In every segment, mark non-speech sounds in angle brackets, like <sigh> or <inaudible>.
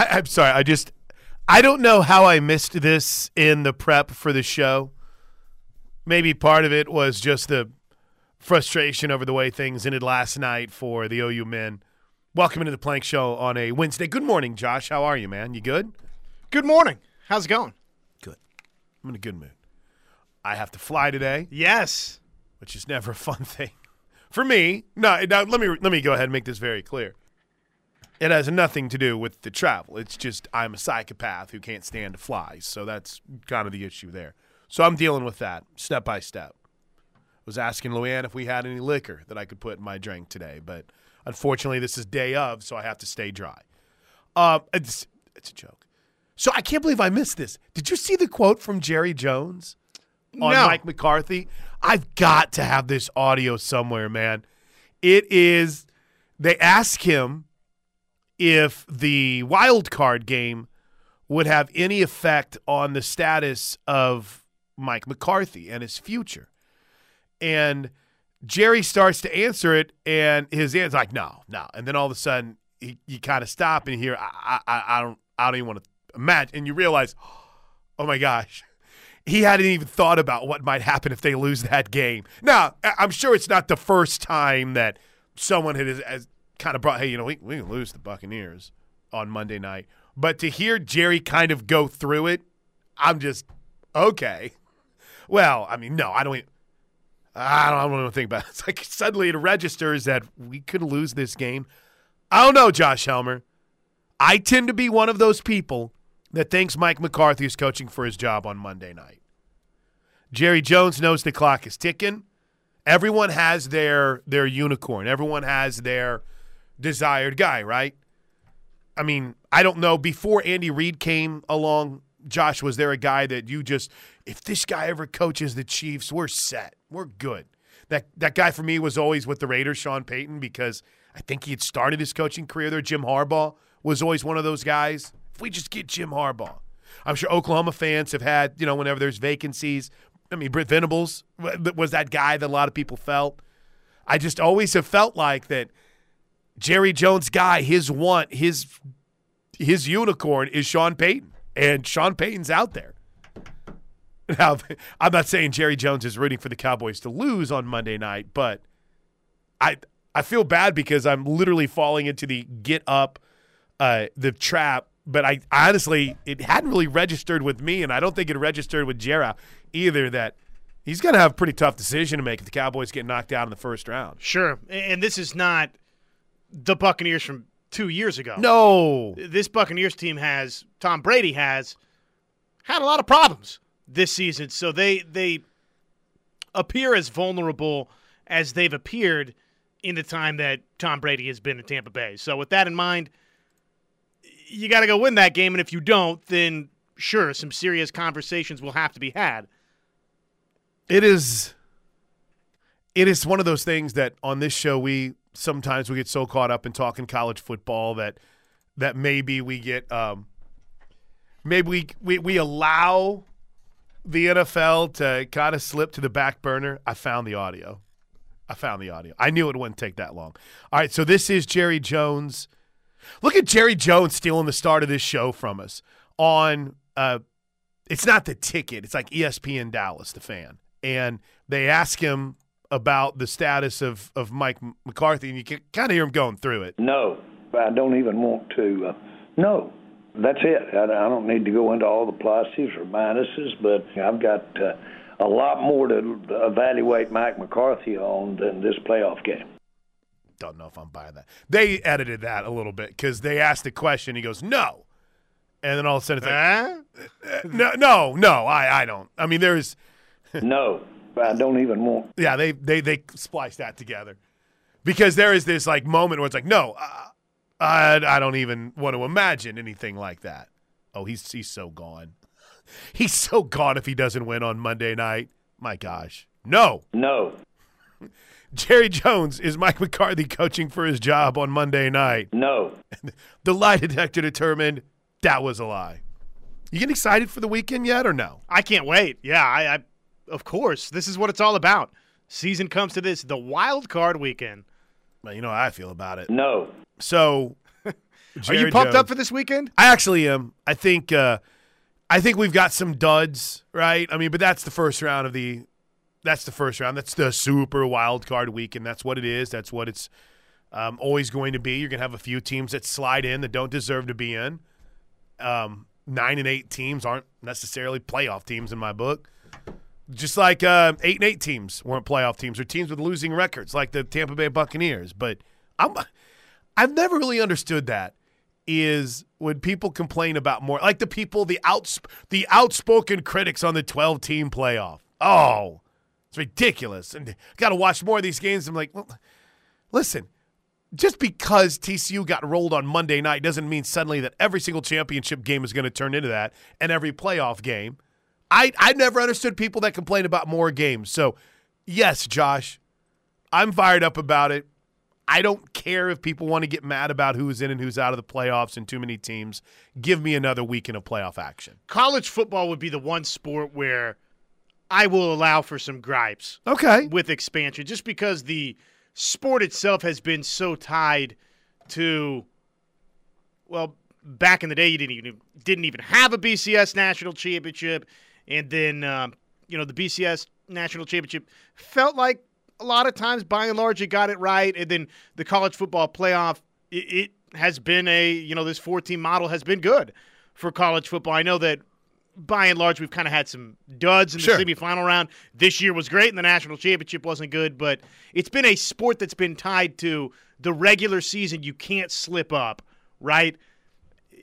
I, I'm sorry. I just I don't know how I missed this in the prep for the show. Maybe part of it was just the frustration over the way things ended last night for the OU men. Welcome into the Plank Show on a Wednesday. Good morning, Josh. How are you, man? You good? Good morning. How's it going? Good. I'm in a good mood. I have to fly today, Yes. which is never a fun <laughs> thing for me. No, now let me let me go ahead and make this very clear. It has nothing to do with the travel. It's just I'm a psychopath who can't stand to fly, so that's kind of the issue there. So I'm dealing with that step by step. I Was asking Luann if we had any liquor that I could put in my drink today, but unfortunately this is day of, so I have to stay dry. Um, it's it's a joke. So I can't believe I missed this. Did you see the quote from Jerry Jones? on No. Mike McCarthy. I've got to have this audio somewhere, man. It is they ask him if the wild card game would have any effect on the status of Mike McCarthy and his future. And Jerry starts to answer it, and his answer's like, no, no. And then all of a sudden, he, you kind of stop and hear, I, I, I don't, I don't even want to imagine. And you realize, oh my gosh, he hadn't even thought about what might happen if they lose that game. Now, I'm sure it's not the first time that someone has, has kind of brought, hey, you know, we, we can lose the Buccaneers on Monday night. But to hear Jerry kind of go through it, I'm just, okay. Well, I mean, no, I don't. e- I don't, I don't want to think about it. <laughs> It's like suddenly it registers that we could lose this game. I don't know, Josh Helmer. I tend to be one of those people that thinks Mike McCarthy is coaching for his job on Monday night. Jerry Jones knows the clock is ticking. Everyone has their their unicorn. Everyone has their desired guy, right? I mean, I don't know. Before Andy Reid came along, Josh, was there a guy that you just, if this guy ever coaches the Chiefs, we're set. We're good. That that guy for me was always with the Raiders, Sean Payton, because I think he had started his coaching career there. Jim Harbaugh was always one of those guys. If we just get Jim Harbaugh, I'm sure Oklahoma fans have had, you know, whenever there's vacancies. I mean, Brent Venables was that guy that a lot of people felt. I just always have felt like that Jerry Jones guy, his want, his his unicorn is Sean Payton, and Sean Payton's out there. <laughs> Now, I'm not saying Jerry Jones is rooting for the Cowboys to lose on Monday night, but I I feel bad because I'm literally falling into the get up, uh, the trap. But I honestly, it hadn't really registered with me, and I don't think it registered with Jerry either. That he's going to have a pretty tough decision to make if the Cowboys get knocked out in the first round. Sure. And this is not the Buccaneers from two years ago. No, This Buccaneers team has, Tom Brady has, had a lot of problems this season. So they, they appear as vulnerable as they've appeared in the time that Tom Brady has been in Tampa Bay. So with that in mind, you got to go win that game. And if you don't, then sure, some serious conversations will have to be had. it is it is one of those things that on this show we sometimes we get so caught up in talking college football that that maybe we get um maybe we we, we allow the NFL to kind of slip to the back burner. I found the audio. I found the audio. I knew it wouldn't take that long. All right, so this is Jerry Jones. Look at Jerry Jones stealing the start of this show from us on uh it's not the ticket. It's like ESPN Dallas, the fan. And they ask him about the status of, of Mike McCarthy, and you can kind of hear him going through it. No, I don't even want to. Uh, no, that's it. I, I don't need to go into all the pluses or minuses, but I've got uh, a lot more to evaluate Mike McCarthy on than this playoff game. Don't know if I'm buying that. They edited that a little bit because they asked the question. He goes, no. And then all of a sudden, it's like, Huh? no, no, no, I, I don't. I mean, there's, No, I don't even want. yeah, they, they, they spliced that together because there is this like moment where it's like, no, uh, I, I don't even want to imagine anything like that. Oh, he's, he's so gone. <laughs> He's so gone if he doesn't win on Monday night. My gosh. No. No, <laughs> Jerry Jones is Mike McCarthy coaching for his job on Monday night. no. <laughs> The lie detector determined that was a lie. You getting excited for the weekend yet or no? I can't wait. Yeah, I, I of course. This is what it's all about. Season comes to this, the wild card weekend. Well, you know how I feel about it. No. So, <laughs> Are you pumped Jones. up for this weekend? I actually am. I think uh, I think we've got some duds, right? I mean, but that's the first round of the that's the first round. That's the super wild card weekend. That's what it is. That's what it's um, always going to be. You're gonna have a few teams that slide in that don't deserve to be in. Um, nine and eight teams aren't necessarily playoff teams in my book. Just like uh, eight and eight teams weren't playoff teams, or teams with losing records, like the Tampa Bay Buccaneers. But I'm, I've never really understood that. Is when people complain about more, like the people, the outs, the outspoken critics on the 12 team playoff. Oh, it's ridiculous, and got to watch more of these games. I'm like, well, listen, just because TCU got rolled on Monday night doesn't mean suddenly that every single championship game is going to turn into that, and every playoff game. I I never understood people that complain about more games. So, yes, Josh, I'm fired up about it. I don't care if people want to get mad about who's in and who's out of the playoffs and too many teams. Give me another weekend of playoff action. College football would be the one sport where I will allow for some gripes Okay. with expansion, just because the sport itself has been so tied to. Well, back in the day, you didn't even didn't even have a BCS national championship, and then um, you know the BCS national championship felt like a lot of times, by and large, you got it right, and then the college football playoff it, it has been a you know this four team model has been good for college football. I know that by and large, we've kind of had some duds in Sure. the semifinal round. This year was great, and the national championship wasn't good. But it's been a sport that's been tied to the regular season. You can't slip up, right?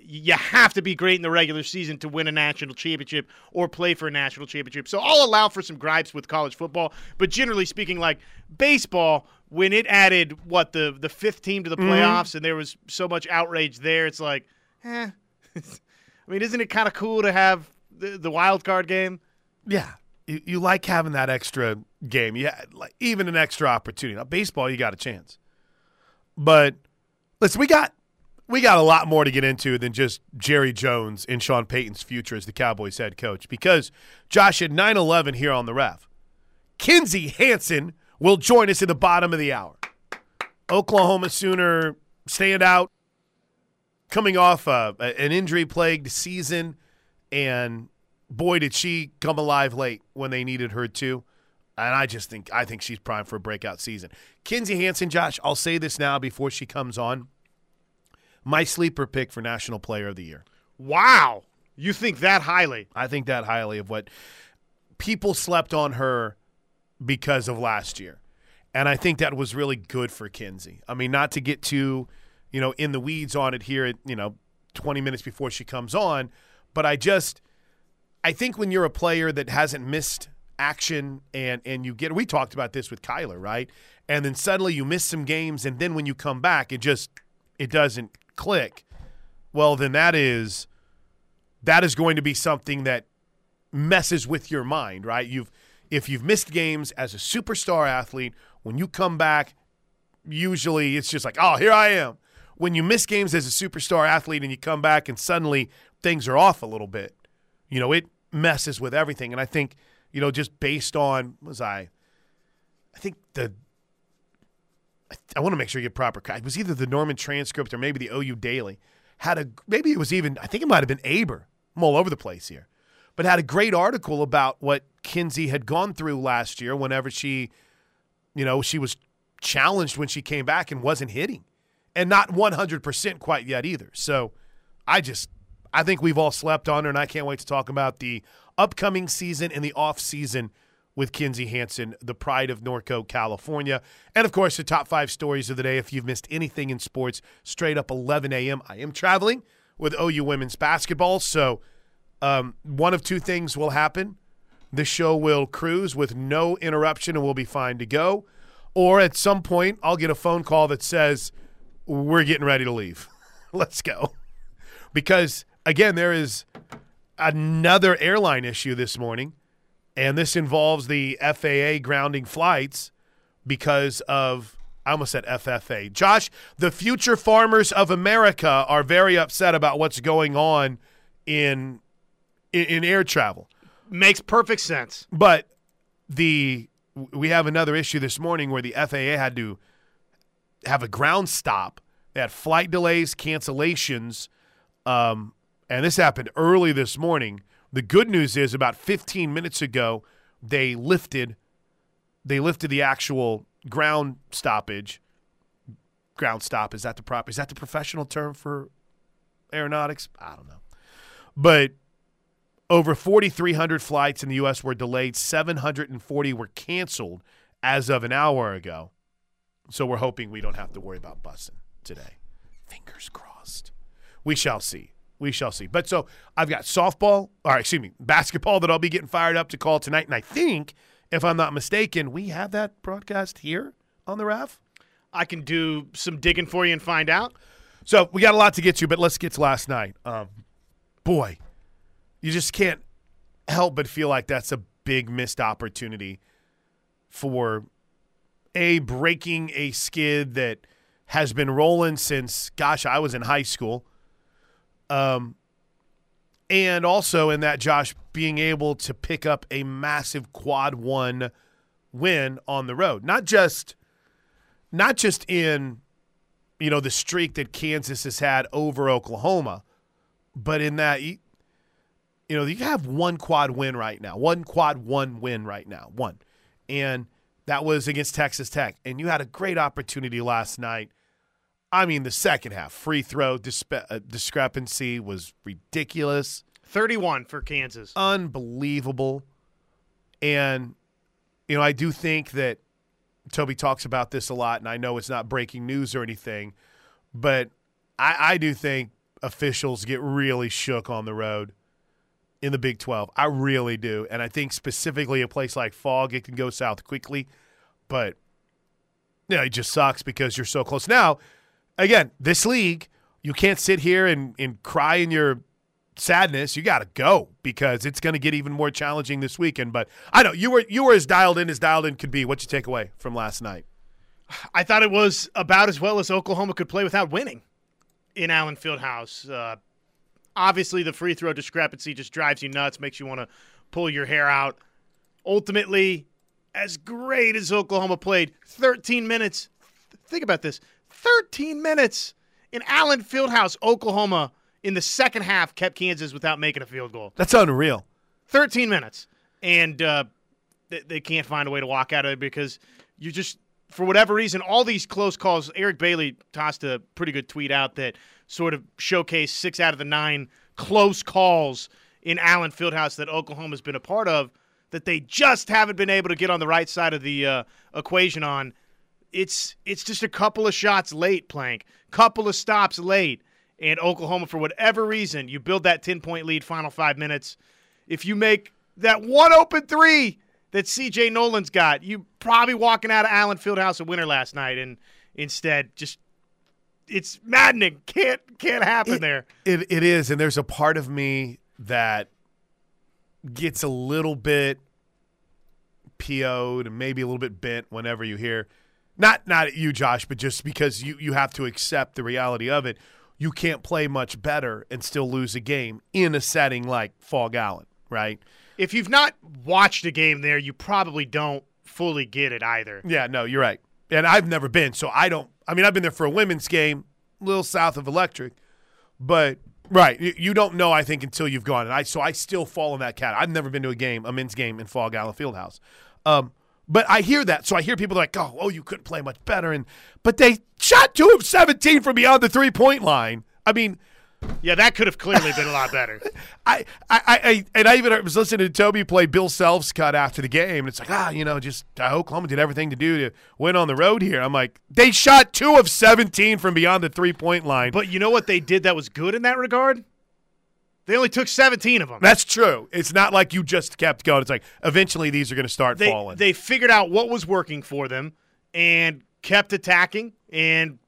You have to be great in the regular season to win a national championship or play for a national championship. So I'll allow for some gripes with college football, but generally speaking, like baseball, when it added what the the fifth team to the playoffs, and there was so much outrage there, it's like, eh. <laughs> I mean, isn't it kind of cool to have the, the wild card game? Yeah, you, you like having that extra game. Yeah, like even an extra opportunity. Now, baseball, you got a chance, but listen, we got we got a lot more to get into than just Jerry Jones and Sean Payton's future as the Cowboys head coach. Because Josh at 9-11 here on the ref, Kinzie Hansen will join us at the bottom of the hour. Oklahoma Sooner standout, coming off uh, an injury-plagued season, and boy, did she come alive late when they needed her to. And I just think I think she's primed for a breakout season. Kinzie Hansen, Josh, I'll say this now before she comes on. My sleeper pick for National Player of the Year. Wow. You think that highly? I think that highly of what people slept on her because of last year. And I think that was really good for Kinzie. I mean, not to get too, you know, in the weeds on it here at, you know, 20 minutes before she comes on, but I just I think when you're a player that hasn't missed action and and you get we talked about this with Kyler, right? And then suddenly you miss some games and then when you come back it just it doesn't click. Well, then that is that is going to be something that messes with your mind, right? You've if you've missed games as a superstar athlete, when you come back, usually it's just like, "Oh, here I am." When you miss games as a superstar athlete and you come back and suddenly things are off a little bit, you know, it messes with everything. And I think, you know, just based on was I I think the I, want to make sure you get proper. It was either the Norman transcript or maybe the OU Daily had a maybe it was even I think it might have been Aber. I'm all over the place here, but had a great article about what Kinzie had gone through last year. Whenever she, you know, she was challenged when she came back and wasn't hitting, and not 100 percent quite yet either. So, I just I think we've all slept on her, and I can't wait to talk about the upcoming season and the off season with Kinzie Hansen, the pride of Norco, California. And of course, the top five stories of the day. If you've missed anything in sports, straight up 11 a.m., I am traveling with OU women's basketball. So um, one of two things will happen. The show will cruise with no interruption and we'll be fine to go. Or at some point, I'll get a phone call that says, We're getting ready to leave. <laughs> Let's go. Because, again, there is another airline issue this morning and this involves the FAA grounding flights because of I almost said FFA. Josh, the future farmers of America are very upset about what's going on in in, in air travel. Makes perfect sense. But the we have another issue this morning where the FAA had to have a ground stop They had flight delays, cancellations, um, and this happened early this morning. The good news is about 15 minutes ago, they lifted they lifted the actual ground stoppage. Ground stop is that the proper is that the professional term for aeronautics? I don't know. But over 4,300 flights in the U.S. were delayed. 740 were canceled as of an hour ago. So we're hoping we don't have to worry about bussing today. Fingers crossed. We shall see. We shall see. But so I've got softball, or excuse me, basketball that I'll be getting fired up to call tonight. And I think, if I'm not mistaken, we have that broadcast here on the RAF. I can do some digging for you and find out. So we got a lot to get to, but let's get to last night. Um, boy, you just can't help but feel like that's a big missed opportunity for a breaking a skid that has been rolling since gosh I was in high school. Um and also in that Josh being able to pick up a massive quad 1 win on the road. Not just not just in you know the streak that Kansas has had over Oklahoma, but in that you know you have one quad win right now, one quad one win right now, one, and that was against Texas Tech, and you had a great opportunity last night. I mean, the second half free throw dispe- uh, discrepancy was ridiculous, 31 for Kansas. unbelievable, and you know I do think that Toby talks about this a lot, and I know it's not breaking news or anything, but I, I do think officials get really shook on the road in the Big 12. I really do. And I think specifically a place like Phog, it can go south quickly, but you know, it just sucks because you're so close. Now, again, this league, you can't sit here and, and cry in your sadness. You got to go because it's going to get even more challenging this weekend. But I know you were you were as dialed in as dialed in could be. What you take away from last night? I thought it was about as well as Oklahoma could play without winning in Allen Fieldhouse. Uh, obviously, the free throw discrepancy just drives you nuts, makes you want to pull your hair out. Ultimately, as great as Oklahoma played, 13 minutes. Think about this 13 minutes in Allen Fieldhouse, Oklahoma, in the second half, kept Kansas without making a field goal. That's unreal. 13 minutes. And uh, they, they can't find a way to walk out of it because you just, for whatever reason, all these close calls. Eric Bailey tossed a pretty good tweet out that sort of showcased six out of the nine close calls in Allen Fieldhouse that Oklahoma's been a part of that they just haven't been able to get on the right side of the uh, equation on. It's it's just a couple of shots late, Plank. Couple of stops late, and Oklahoma, for whatever reason, you build that ten point lead, final five minutes. If you make that one open three that C.J. Noland's got, you probably walking out of Allen Fieldhouse a winner last night, and instead just it's maddening. Can't can't happen It- there. It it is, and there's a part of me that gets a little bit PO'd and maybe a little bit bent whenever you hear not not at you, Josh, but just because you, you have to accept the reality of it. You can't play much better and still lose a game in a setting like Phog Allen, right? If you've not watched a game there, you probably don't fully get it either. Yeah, no, you're right. And I've never been, so I don't. I mean, I've been there for a women's game, a little south of Electric, but right, you, you don't know. I think until you've gone, and I so I still fall in that cat. I've never been to a game, a men's game in Phog Allen Fieldhouse. Um, but I hear that, so I hear people like, "Oh, oh, you couldn't play much better," and but they shot two of seventeen from beyond the three point line. I mean, Yeah, that could have clearly been a lot better. <laughs> I, I, I, and I even was listening to Toby play Bill Self's cut after the game, and it's like, ah, you know, just uh, Oklahoma did everything to do to win on the road here. I'm like, they shot two of 17 from beyond the three point line. But you know what they did that was good in that regard? They only took 17 of them. that's true. It's not like you just kept going. It's like eventually these are going to start They falling. they figured out what was working for them and kept attacking and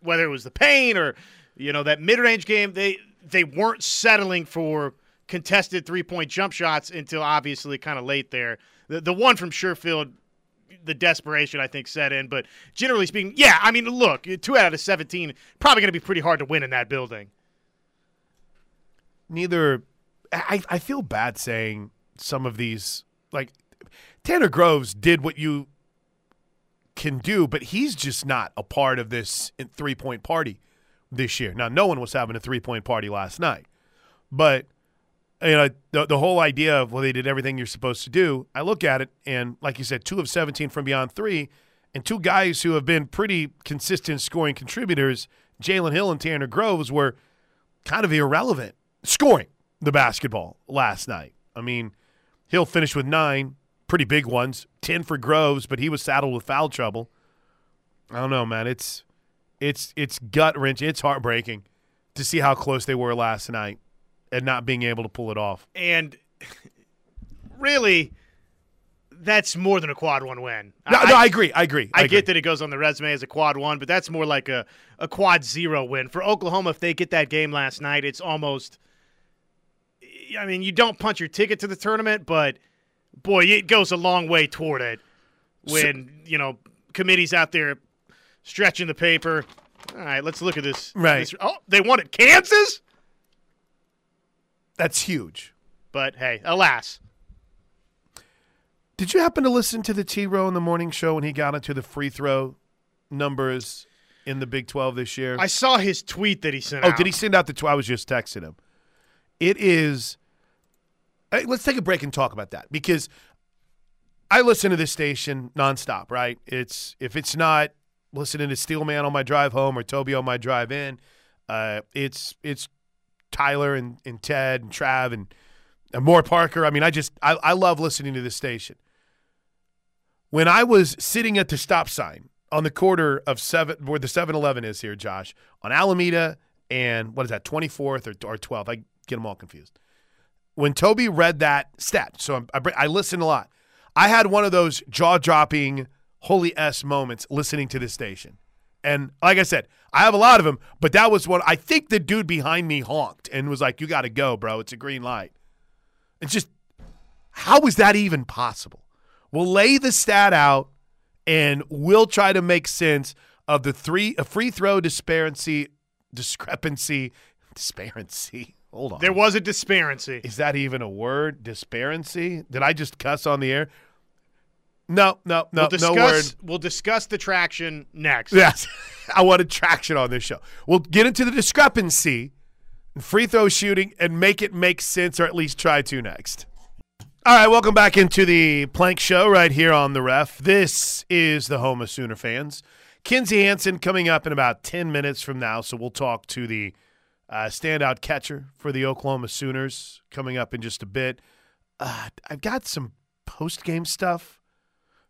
whether it was the pain or you know that mid-range game they they weren't settling for contested three-point jump shots until obviously kind of late there. The the one from Sherfield the desperation I think set in, but generally speaking, yeah, I mean, look, two out of 17 probably going to be pretty hard to win in that building. Neither. I, I feel bad saying some of these like Tanner Groves did what you can do, but he's just not a part of this three point party this year. Now, no one was having a three point party last night, but you know the, the whole idea of well they did everything you're supposed to do. I look at it and like you said, two of seventeen from beyond three, and two guys who have been pretty consistent scoring contributors, Jalen Hill and Tanner Groves, were kind of irrelevant scoring the basketball last night. I mean, Hill finished with nine, pretty big ones, ten for Groves, but he was saddled with foul trouble. I don't know, man. It's it's it's gut wrenching. It's heartbreaking to see how close they were last night and not being able to pull it off. And <laughs> really, that's more than a quad one win. No, I, no, I agree. I agree. I, I agree. get that it goes on the resume as a quad one, but that's more like a, a quad zero win. For Oklahoma, if they get that game last night, it's almost. I mean, you don't punch your ticket to the tournament, but boy, it goes a long way toward it when, so, you know, committees out there stretching the paper. All right, let's look at this. Right. This, oh, they wanted Kansas? That's huge. But hey, alas. Did you happen to listen to the T Row in the morning show when he got into the free throw numbers in the Big 12 this year? I saw his tweet that he sent oh, out. did he send out the tweet? I was just texting him. It is. Let's take a break and talk about that because I listen to this station nonstop, right? It's if it's not listening to Steelman on my drive home or Toby on my drive in, uh, it's it's Tyler and, and Ted and Trav and, and Moore Parker. I mean, I just I, I love listening to this station. When I was sitting at the stop sign on the quarter of seven where the 7-Eleven is here, Josh, on Alameda and what is that, 24th or, or 12th? I get them all confused. When Toby read that stat, so I, I listen a lot. I had one of those jaw dropping, holy S moments listening to this station. And like I said, I have a lot of them, but that was one. I think the dude behind me honked and was like, "You got to go, bro. It's a green light." It's just, how is that even possible? We'll lay the stat out, and we'll try to make sense of the three free throw disparity, discrepancy, <laughs> disparity. Hold on. There was a disparity. Is that even a word? Disparity? Did I just cuss on the air? No, no, no, we'll discuss, no word. We'll discuss the traction next. Yes, <laughs> I wanted traction on this show. We'll get into the discrepancy, free throw shooting, and make it make sense, or at least try to next. All right, welcome back into the Plank Show right here on the Ref. This is the home of Sooner fans. Kinzie Hansen coming up in about ten minutes from now, so we'll talk to the uh, standout catcher for the Oklahoma Sooners coming up in just a bit. Uh, I've got some post game stuff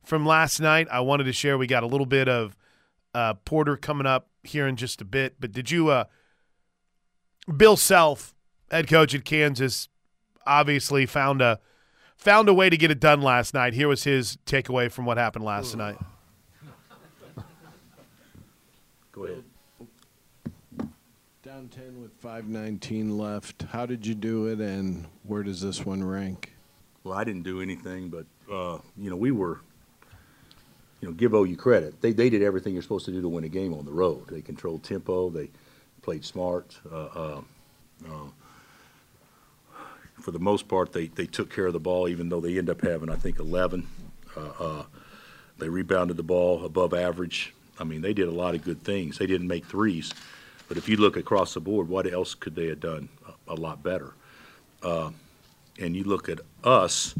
from last night. I wanted to share. We got a little bit of uh, Porter coming up here in just a bit. But did you, uh, Bill Self, head coach at Kansas, obviously found a found a way to get it done last night. Here was his takeaway from what happened last night. Go ahead. Down 10 with 519 left. How did you do it, and where does this one rank? Well, I didn't do anything, but uh, you know we were you know, give OU credit. They, they did everything you're supposed to do to win a game on the road. They controlled tempo. They played smart. Uh, uh, uh, for the most part, they, they took care of the ball, even though they end up having, I think, 11. Uh, uh, they rebounded the ball above average. I mean, they did a lot of good things. They didn't make threes. But if you look across the board, what else could they have done a, a lot better? Uh, and you look at us,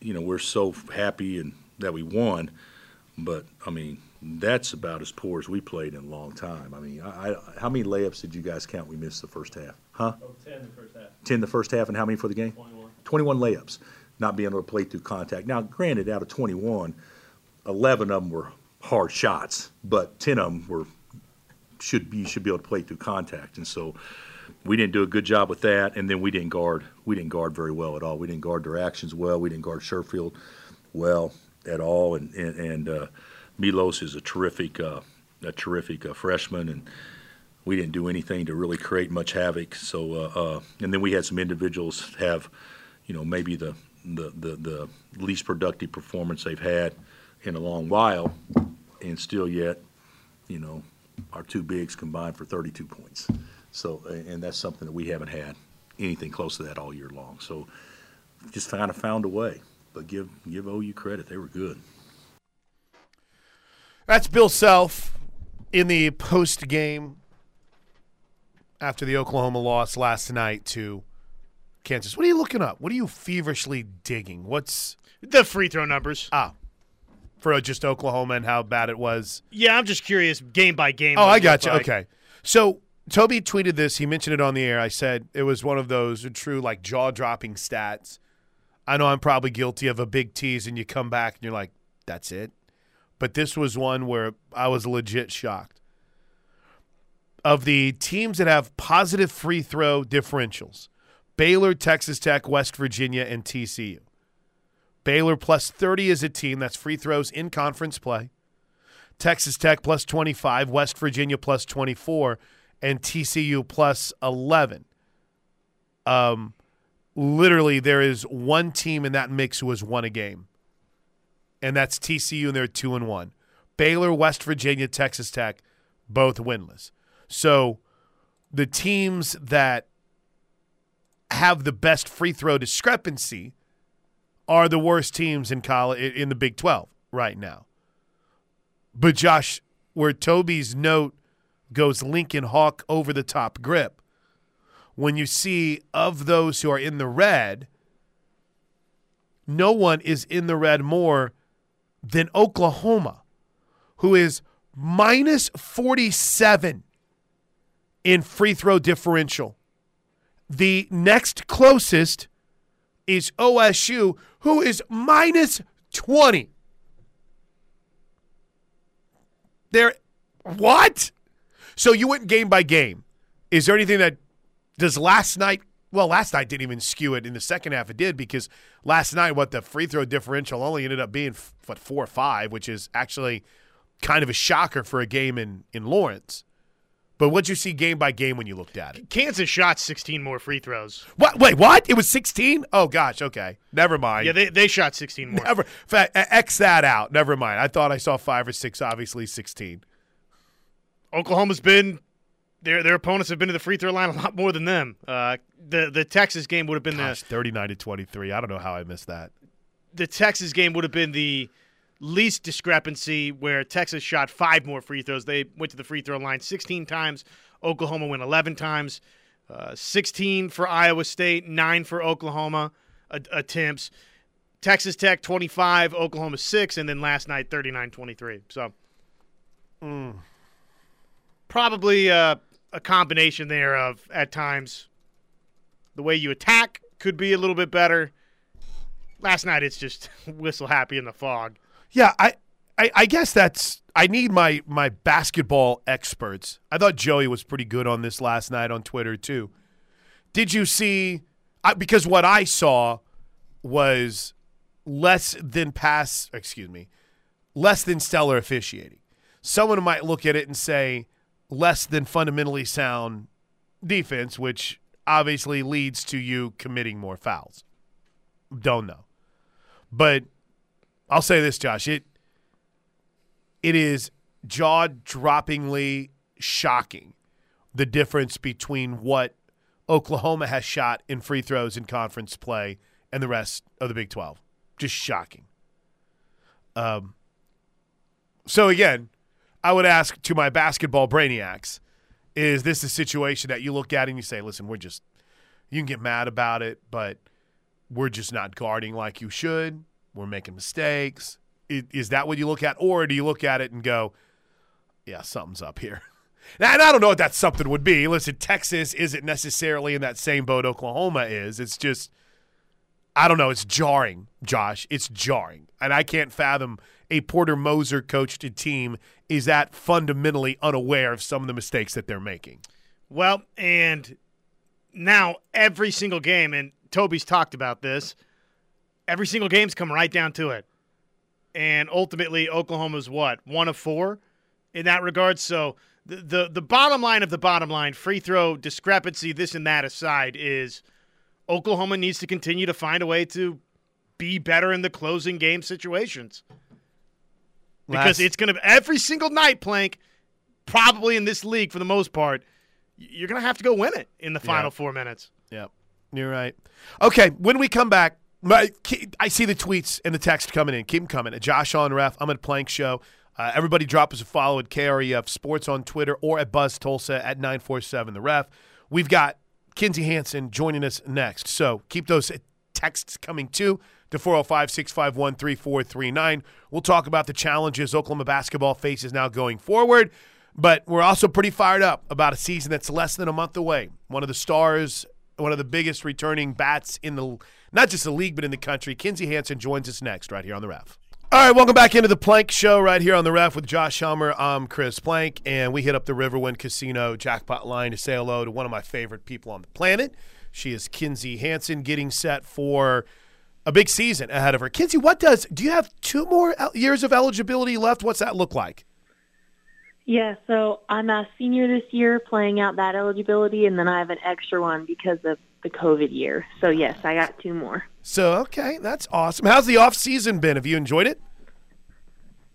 you know, we're so happy and that we won, but I mean that's about as poor as we played in a long time. I mean, I, I, how many layups did you guys count we missed the first half? Huh? Oh, 10 the first half. 10 the first half, and how many for the game? 21. 21 layups, not being able to play through contact. Now, granted, out of 21, 11 of them were hard shots, but 10 of them were should be should be able to play through contact, and so we didn't do a good job with that. And then we didn't guard we didn't guard very well at all. We didn't guard their actions well. We didn't guard Sherfield well at all. And and, and uh, Milos is a terrific uh, a terrific uh, freshman, and we didn't do anything to really create much havoc. So uh, uh, and then we had some individuals have, you know, maybe the the, the, the least productive performance they've had in a long while, and still yet, you know, our two bigs combined for 32 points. So and that's something that we haven't had anything close to that all year long. So just kind of found a way but give give OU credit; they were good. That's Bill Self in the post game after the Oklahoma loss last night to Kansas. What are you looking up? What are you feverishly digging? What's The free throw numbers. ah for just Oklahoma and how bad it was? Yeah, I'm just curious, game by game. Oh, I got you. like. Okay. So Toby tweeted this. He mentioned it on the air. I said it was one of those true, like, jaw dropping stats. I know I'm probably guilty of a big tease, and you come back and you're like, that's it. But this was one where I was legit shocked. Of the teams that have positive free throw differentials, Baylor, Texas Tech, West Virginia, and TCU. Baylor plus 30 as a team. That's free throws in conference play. Texas Tech plus 25, West Virginia plus 24, and TCU plus 11. Um, literally, there is one team in that mix who has won a game, and that's TCU, and they're two and one. Baylor, West Virginia, Texas Tech, both winless. So the teams that have the best free throw discrepancy are the worst teams in college in the Big 12 right now. But Josh, where Toby's note goes Lincoln Hawk over the top grip, when you see of those who are in the red, no one is in the red more than Oklahoma, who is minus 47 in free throw differential. The next closest is OSU, who is minus 20. They're what? So you went game by game. Is there anything that does last night? Well, last night didn't even skew it. In the second half, it did because last night, what the free throw differential only ended up being what four or five, which is actually kind of a shocker for a game in in Lawrence. But what'd you see game by game when you looked at it? Kansas shot 16 more free throws. What? Wait, what? It was 16? Oh gosh, okay. Never mind. Yeah, they, they shot 16 more. Never. fact, X that out. Never mind. I thought I saw five or six. Obviously, 16. Oklahoma's been their their opponents have been to the free throw line a lot more than them. Uh, the the Texas game would have been Gosh, 39 to 23. I don't know how I missed that. the the Texas game would have been the least discrepancy where Texas shot five more free throws. They went to the free throw line 16 times. Oklahoma went 11 times. Uh, 16 for Iowa State, nine for Oklahoma attempts. Texas Tech 25, Oklahoma 6, and then last night 39 23. So probably uh, a combination there of at times the way you attack could be a little bit better. Last night it's just <laughs> whistle happy in the Phog. Yeah, I, I, I guess that's. I need my my basketball experts. I thought Joey was pretty good on this last night on Twitter too. Did you see? I, because what I saw was less than pass. Excuse me, less than stellar officiating. Someone might look at it and say less than fundamentally sound defense, which obviously leads to you committing more fouls. Don't know, but I'll say this, Josh. It it is jaw droppingly shocking the difference between what Oklahoma has shot in free throws in conference play and the rest of the Big 12. Just shocking. Um, so, again, I would ask to my basketball brainiacs is this a situation that you look at and you say, listen, we're just, you can get mad about it, but we're just not guarding like you should. We're making mistakes. Is, that what you look at? Or do you look at it and go, yeah, something's up here? <laughs> And I don't know what that something would be. Listen, Texas isn't necessarily in that same boat Oklahoma is. It's just, I don't know. It's jarring, Josh. It's jarring. And I can't fathom a Porter Moser coached team is that fundamentally unaware of some of the mistakes that they're making. Well, and now every single game, and Toby's talked about this, every single game's come right down to it. And ultimately, Oklahoma's what? One of four in that regard. So the, the, the bottom line of the bottom line, free throw discrepancy, this and that aside, is Oklahoma needs to continue to find a way to be better in the closing game situations. Because Last- it's going to every single night, Plank, probably in this league for the most part, you're going to have to go win it in the final Yeah. four minutes. Yep, you're right. Okay, when we come back, my, I see the tweets and the text coming in. Keep them coming. Josh on ref. I'm at Plank Show. Uh, everybody drop us a follow at KREF Sports on Twitter or at Buzz Tulsa at 947 The Ref. We've got Kinzie Hansen joining us next. So keep those texts coming too to 405 651 3439. We'll talk about the challenges Oklahoma basketball faces now going forward. But we're also pretty fired up about a season that's less than a month away. One of the stars, one of the biggest returning bats in the not just the league but in the country. Kinzie Hansen joins us next right here on the Ref. All right, welcome back into the Plank Show right here on the Ref with Josh Helmer. I'm Chris Plank, and we hit up the Riverwind Casino jackpot line to say hello to one of my favorite people on the planet. She is Kinzie Hansen, getting set for a big season ahead of her. Kinzie, what does do you have two more years of eligibility left? What's that look like? Yeah, so I'm a senior this year, playing out that eligibility, and then I have an extra one because of the COVID year. So yes, I got two more. So okay, that's awesome. How's the off season been? Have you enjoyed it?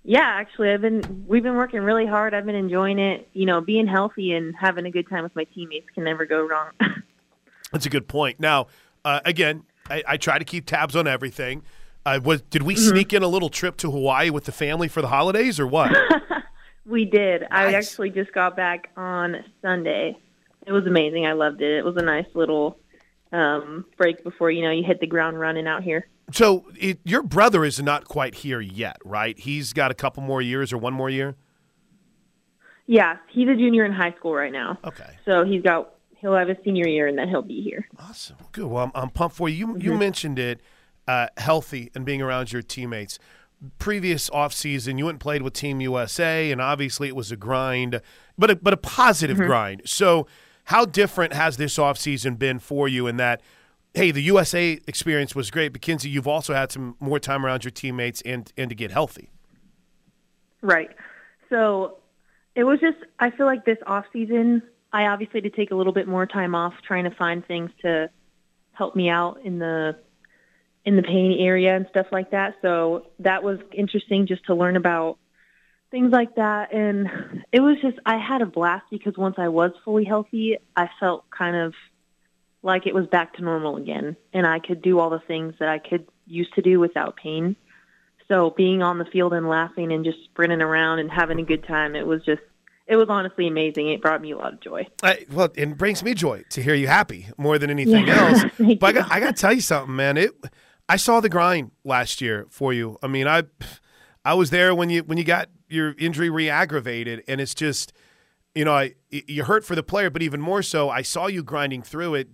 Yeah, actually, I've been we've been working really hard. I've been enjoying it. You know, being healthy and having a good time with my teammates can never go wrong. <laughs> that's a good point. Now, uh, again, I, I, try to keep tabs on everything. Uh, was did we mm-hmm. sneak in a little trip to Hawaii with the family for the holidays, or what? <laughs> we did. Nice. I actually just got back on Sunday. It was amazing. I loved it. It was a nice little um, break before you know you hit the ground running out here. So it, your brother is not quite here yet, right? He's got a couple more years or one more year. Yeah, he's a junior in high school right now. Okay. So he's got he'll have a senior year and then he'll be here. Awesome. Good. Well, I'm, I'm pumped for you. You, mm-hmm. you mentioned it, uh, healthy and being around your teammates. Previous off season, you went and played with Team USA, and obviously it was a grind, but a, but a positive mm-hmm. grind. So how different has this offseason been for you in that, hey, the USA experience was great, but Kinzie, you've also had some more time around your teammates and, and to get healthy? Right. So it was just, I feel like this offseason, I obviously had to take a little bit more time off trying to find things to help me out in the in the pain area and stuff like that. So that was interesting just to learn about things like that. And it was just, I had a blast because once I was fully healthy, I felt kind of like it was back to normal again. And I could do all the things that I could used to do without pain. So being on the field and laughing and just sprinting around and having a good time, it was just, it was honestly amazing. It brought me a lot of joy. I, well, it brings me joy to hear you happy more than anything yeah. else. <laughs> but I got, I got to tell you something, man. It, I saw the grind last year for you. I mean, I, I was there when you when you got your injury re-aggravated, and it's just, you know, I you hurt for the player, but even more so, I saw you grinding through it.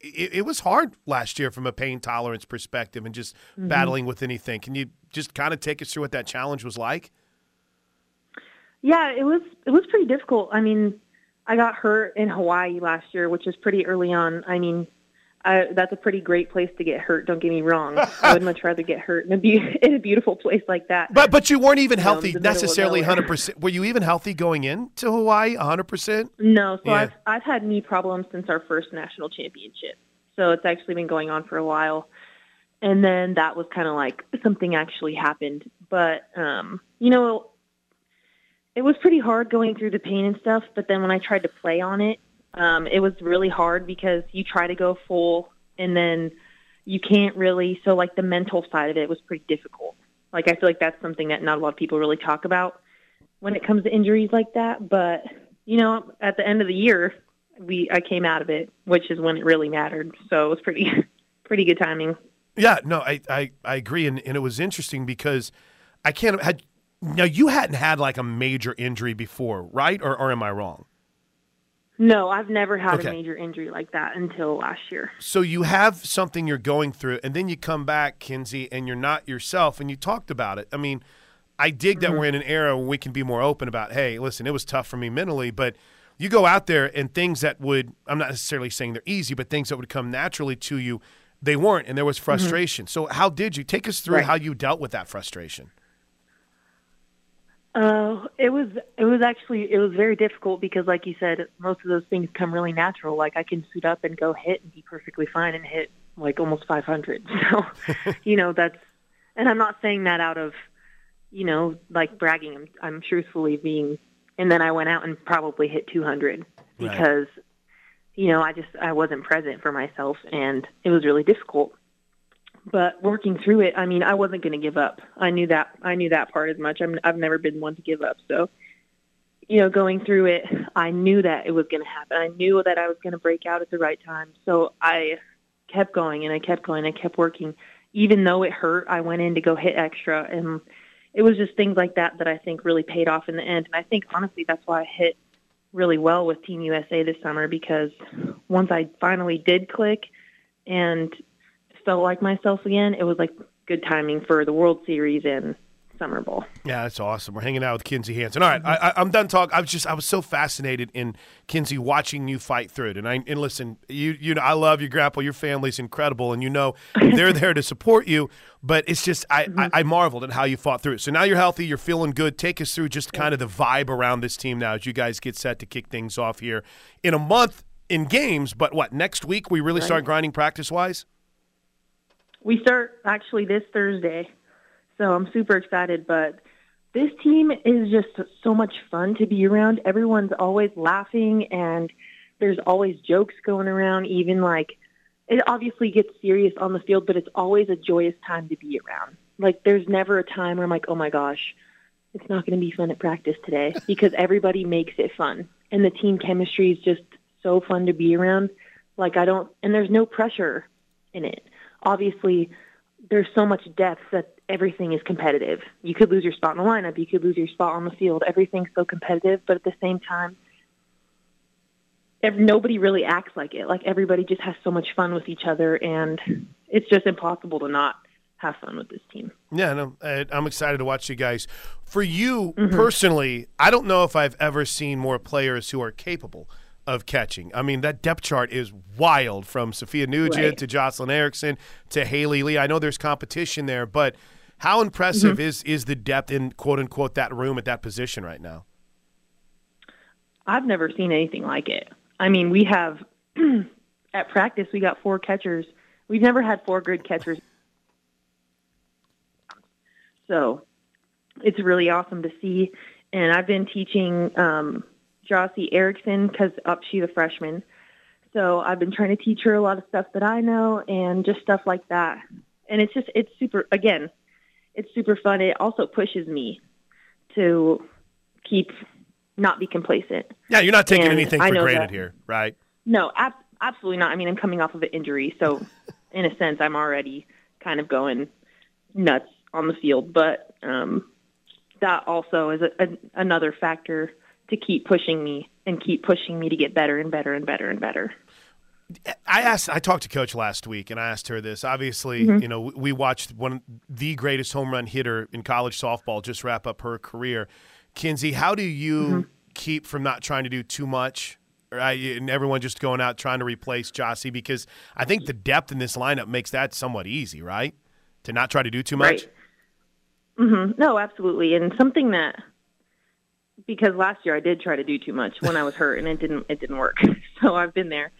It, it was hard last year from a pain tolerance perspective, and just mm-hmm. battling with anything. Can you just kind of take us through what that challenge was like? Yeah, it was it was pretty difficult. I mean, I got hurt in Hawaii last year, which is pretty early on. I mean, I, that's a pretty great place to get hurt. Don't get me wrong. <laughs> I would much rather get hurt in a, be- <laughs> in a beautiful place like that. But but you weren't even healthy necessarily. Hundred percent. Were you even healthy going into Hawaii? hundred percent. No. So yeah. I've I've had knee problems since our first national championship. So it's actually been going on for a while. And then that was kind of like something actually happened. But um, you know, it was pretty hard going through the pain and stuff. But then when I tried to play on it, um, it was really hard because you try to go full and then you can't really. So like the mental side of it was pretty difficult. Like I feel like that's something that not a lot of people really talk about when it comes to injuries like that. But you know, at the end of the year, we I came out of it, which is when it really mattered. So it was pretty <laughs> pretty good timing. Yeah, no, I I, I agree, and, and it was interesting because I can't had now you hadn't had like a major injury before, right? Or or am I wrong? No, I've never had okay. a major injury like that until last year. So you have something you're going through, and then you come back, Kinzie, and you're not yourself, and you talked about it. I mean, I dig that mm-hmm. we're in an era where we can be more open about, hey, listen, it was tough for me mentally, but you go out there and things that would, I'm not necessarily saying they're easy, but things that would come naturally to you, they weren't, and there was mm-hmm. frustration. Mm-hmm. So, how did you take us through right. how you dealt with that frustration? Uh, it was it was actually it was very difficult because, like you said, most of those things come really natural. Like I can suit up and go hit and be perfectly fine and hit like almost 500. <laughs> So, <laughs> you know, that's and I'm not saying that out of, you know, like bragging. I'm, I'm truthfully being. And then I went out and probably hit 200 because, right. you know, I just I wasn't present for myself and it was really difficult. But working through it, I mean, I wasn't going to give up. I knew that. I knew that part as much. I'm, I've never been one to give up. So, you know, going through it, I knew that it was going to happen. I knew that I was going to break out at the right time. So I kept going and I kept going. I kept working, even though it hurt. I went in to go hit extra, and it was just things like that that I think really paid off in the end. And I think honestly, that's why I hit really well with Team USA this summer because once I finally did click and felt like myself again, it was like good timing for the World Series and Summer Bowl. Yeah, that's awesome. We're hanging out with Kinzie Hansen. All right, I, am done talking. I was just I was so fascinated in Kinzie watching you fight through it. And I and listen, you you know I love your grandpa. Your family's incredible, and you know <laughs> they're there to support you. But it's just I, mm-hmm. I, I marveled at how you fought through it. So now you're healthy. You're feeling good. Take us through just kind of the vibe around this team now as you guys get set to kick things off here in a month in games. But what next week we really right. start grinding practice wise. We start actually this Thursday. So I'm super excited. But this team is just so much fun to be around. Everyone's always laughing, and there's always jokes going around. Even like it obviously gets serious on the field, but it's always a joyous time to be around. Like there's never a time where I'm like, oh my gosh, it's not going to be fun at practice today <laughs> because everybody makes it fun, and the team chemistry is just so fun to be around. Like I don't, and there's no pressure in it. Obviously, there's so much depth that everything is competitive. You could lose your spot in the lineup, you could lose your spot on the field. Everything's so competitive, but at the same time, nobody really acts like it. Like everybody just has so much fun with each other, and it's just impossible to not have fun with this team. Yeah, no, I'm excited to watch you guys. For you mm-hmm. personally, I don't know if I've ever seen more players who are capable of catching. I mean, that depth chart is wild from Sophia Nugent right. to Jocelyn Erickson to Haley Lee. I know there's competition there, but how impressive mm-hmm. is is the depth in quote unquote that room at that position right now? I've never seen anything like it. I mean, we have <clears throat> at practice we got four catchers. We've never had four good catchers. So it's really awesome to see. And I've been teaching um, Jossie Erickson because up she's a freshman. So I've been trying to teach her a lot of stuff that I know and just stuff like that. And it's just it's super again, it's super fun. It also pushes me to keep not be complacent. Yeah, you're not taking and anything for granted that, here, right? No, ab- absolutely not. I mean, I'm coming off of an injury, so <laughs> in a sense, I'm already kind of going nuts on the field. But um, that also is a, a, another factor to keep pushing me and keep pushing me to get better and better and better and better. I asked. I talked to Coach last week, and I asked her this. Obviously, mm-hmm. you know, we watched one the greatest home run hitter in college softball just wrap up her career. Kinzie, how do you mm-hmm. keep from not trying to do too much, right? And everyone just going out trying to replace Jossie because I think the depth in this lineup makes that somewhat easy, right? To not try to do too much. Right. Mm-hmm. No, absolutely, and something that because last year I did try to do too much when I was hurt and it didn't it didn't work. <laughs> so I've been there.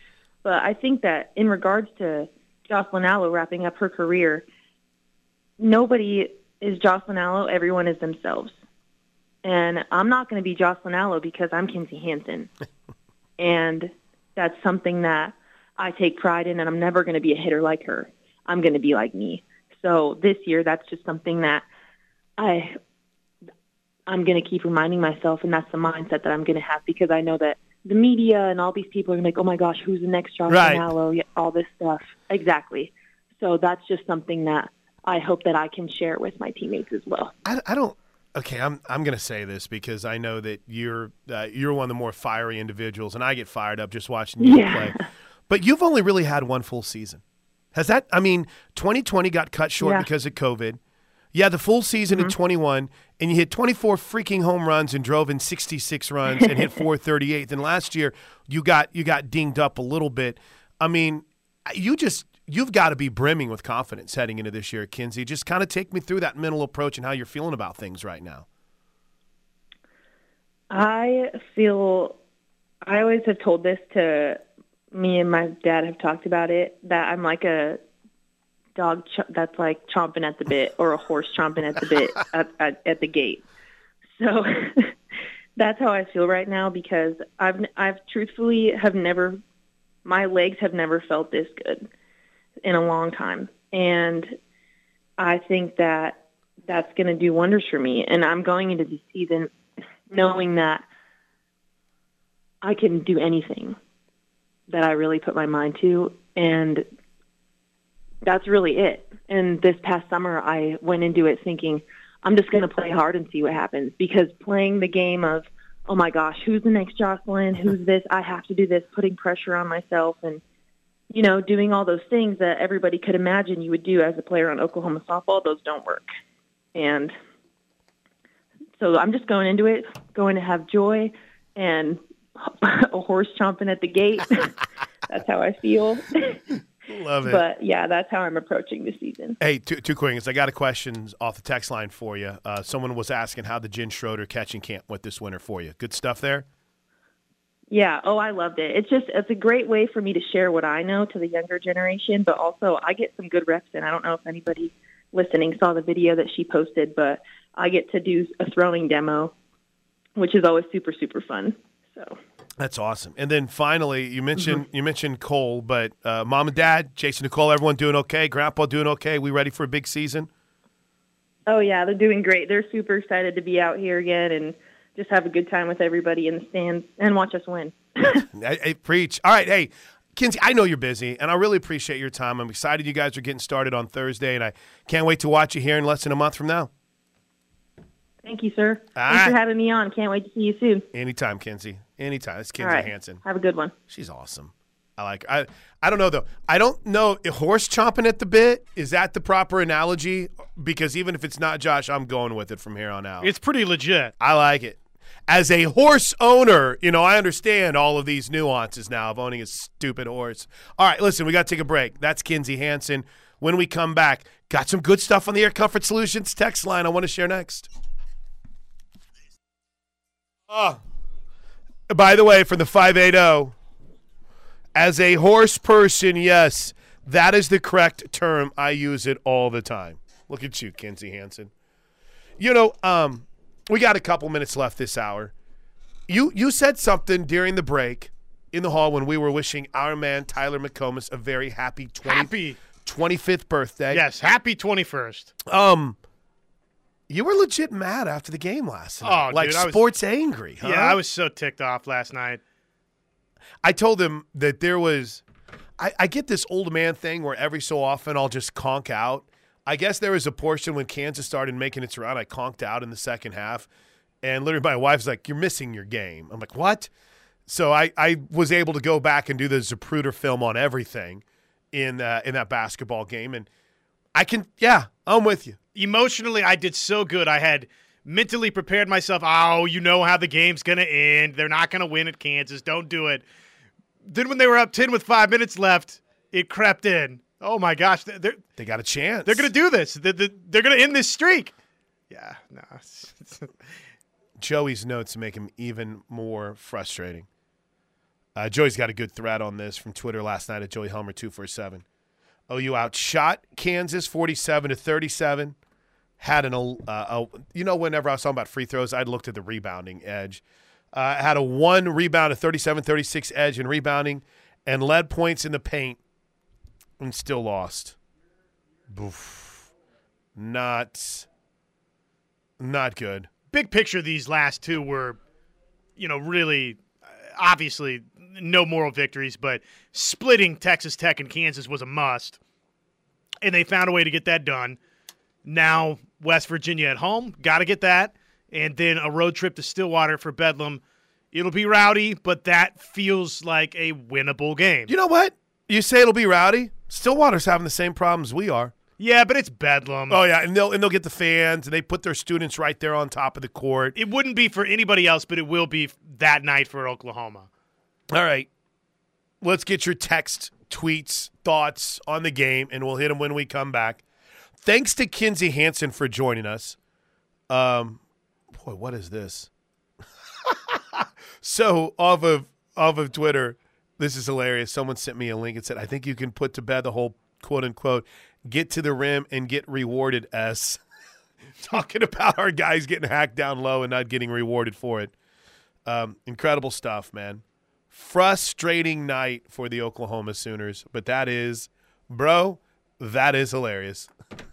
But I think that in regards to Jocelyn Alo wrapping up her career, nobody is Jocelyn Alo, everyone is themselves. And I'm not going to be Jocelyn Alo because I'm Kinzie Hansen. <laughs> and that's something that I take pride in and I'm never going to be a hitter like her. I'm going to be like me. So this year that's just something that I I'm going to keep reminding myself, and that's the mindset that I'm going to have because I know that the media and all these people are going to be like, oh my gosh, who's the next Josh right. Mallow? All this stuff. Exactly. So that's just something that I hope that I can share with my teammates as well. I, I don't. Okay, I'm I'm going to say this because I know that you're uh, you're one of the more fiery individuals, and I get fired up just watching you yeah. play. But you've only really had one full season. Has that? I mean, 2020 got cut short yeah. because of COVID. Yeah, the full season mm-hmm. in 21, and you hit 24 freaking home runs and drove in 66 runs and hit <laughs> 438. Then last year you got you got dinged up a little bit. I mean, you just you've got to be brimming with confidence heading into this year, Kinzie. Just kind of take me through that mental approach and how you're feeling about things right now. I feel I always have told this to me and my dad have talked about it that I'm like a dog ch- that's like chomping at the bit or a horse chomping at the bit <laughs> at, at, at the gate. So <laughs> that's how I feel right now because I've I've truthfully have never my legs have never felt this good in a long time. and I think that that's going to do wonders for me. And I'm going into the season knowing that I can do anything that I really put my mind to, and that's really it. And this past summer, I went into it thinking I'm just going to play hard and see what happens because playing the game of oh my gosh, who's the next Jocelyn? Who's <laughs> this? I have to do this, putting pressure on myself and you know, doing all those things that everybody could imagine you would do as a player on Oklahoma softball, those don't work. And so I'm just going into it, going to have joy and <laughs> a horse chomping at the gate. <laughs> that's how I feel. Love it. But yeah, that's how I'm approaching the season. Hey, two, two queens. I got a question off the text line for you. Uh, someone was asking how the Jen Schroeder catching camp went this winter for you. Good stuff there. Yeah. Oh, I loved it. It's just it's a great way for me to share what I know to the younger generation, but also I get some good reps in. I don't know if anybody listening saw the video that she posted, but I get to do a throwing demo, which is always super super fun. So that's awesome. And then finally, you mentioned mm-hmm. you mentioned Cole, but uh, mom and dad, Jason, Nicole, everyone doing okay? Grandpa doing okay? We ready for a big season? Oh yeah, they're doing great. They're super excited to be out here again and just have a good time with everybody in the stands and watch us win. <laughs> <laughs> I, I preach. All right, hey. Kinzie, I know you're busy, and I really appreciate your time. I'm excited you guys are getting started on Thursday, and I can't wait to watch you here in less than a month from now. Thank you, sir. All Thanks right. for having me on. Can't wait to see you soon. Anytime, Kinzie. Anytime. It's Kinzie right. Hansen. Have a good one. She's awesome. I like. Her. I I don't know though. I don't know if horse chomping at the bit is that the proper analogy because even if it's not Josh, I'm going with it from here on out. It's pretty legit. I like it. As a horse owner, you know, I understand all of these nuances now of owning a stupid horse. All right, listen, we got to take a break. That's Kinzie Hansen. When we come back, got some good stuff on the Air Comfort Solutions text line I want to share next. Oh, by the way, from the 580, as a horse person, yes, that is the correct term. I use it all the time. Look at you, Kinzie Hansen. You know, um, we got a couple minutes left this hour. You you said something during the break in the hall when we were wishing our man Tyler McComas a very happy 20, happy 25th birthday. Yes, happy 21st. Um you were legit mad after the game last night. Oh, like dude, sports was, angry. Huh? Yeah, I was so ticked off last night. I told him that there was. I, I get this old man thing where every so often I'll just conk out. I guess there was a portion when Kansas started making its run. I conked out in the second half, and literally my wife's like, "You're missing your game." I'm like, "What?" So I, I was able to go back and do the Zapruder film on everything in uh, in that basketball game, and I can, yeah, I'm with you emotionally, I did so good. I had mentally prepared myself. Oh, you know how the game's going to end. They're not going to win at Kansas. Don't do it. Then when they were up 10 with five minutes left, it crept in. Oh my gosh. They're, they got a chance. They're going to do this. They're, they're going to end this streak. Yeah, no. <laughs> Joey's notes make him even more frustrating. Uh, Joey's got a good thread on this from Twitter last night at Joey Helmer 247. OU outshot Kansas 47 to 37. Had an, uh, a, you know, whenever I was talking about free throws, I'd looked at the rebounding edge. Uh, had a one rebound, a 37 36 edge in rebounding, and led points in the paint and still lost. Boof. Not, not good. Big picture, these last two were, you know, really obviously no moral victories, but splitting Texas Tech and Kansas was a must. And they found a way to get that done. Now, West Virginia at home, got to get that. And then a road trip to Stillwater for Bedlam. It'll be rowdy, but that feels like a winnable game. You know what? You say it'll be rowdy. Stillwater's having the same problems we are. Yeah, but it's bedlam. Oh yeah, and they'll and they'll get the fans and they put their students right there on top of the court. It wouldn't be for anybody else, but it will be that night for Oklahoma. All right. Let's get your text, tweets, thoughts on the game, and we'll hit them when we come back. Thanks to Kinzie Hansen for joining us. Um, boy, what is this? <laughs> so off of off of Twitter, this is hilarious. Someone sent me a link and said, "I think you can put to bed the whole quote unquote get to the rim and get rewarded." S <laughs> talking about our guys getting hacked down low and not getting rewarded for it. Um, incredible stuff, man frustrating night for the Oklahoma Sooners, but that is, bro, That is hilarious. <laughs>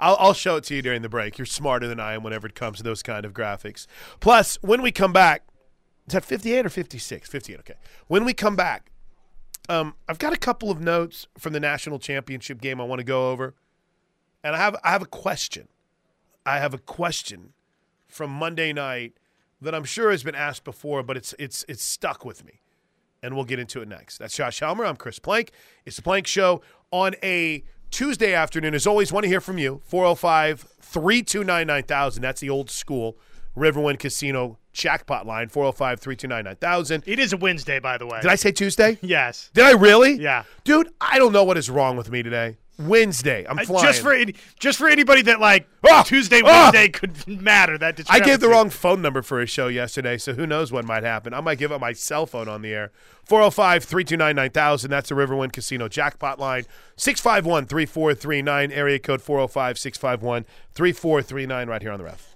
I'll, I'll show it to you during the break. You're smarter than I am whenever it comes to those kind of graphics. Plus, when we come back, is that 58 or 56? 58, okay. When we come back, um, I've got a couple of notes from the national championship game I want to go over. And I have I have a question. I have a question from Monday night that I'm sure has been asked before, but it's it's it's stuck with me. And we'll get into it next. That's Josh Helmer. I'm Chris Plank. It's the Plank Show on a Tuesday afternoon. As always, want to hear from you. 405 329 9000. That's the old school Riverwind Casino jackpot line. 405 329 9000. It is a Wednesday, by the way. Did I say Tuesday? Yes. Did I really? Yeah. Dude, I don't know what is wrong with me today. Wednesday. I'm flying. Just for any, just for anybody that like Ah! Tuesday, Ah! Wednesday could matter. That I gave the wrong phone number for a show yesterday, so who knows what might happen. I might give up my cell phone on the air. 405 329 9000. That's the Riverwind Casino jackpot line. 651 3439, area code 405 651 3439, right here on the ref.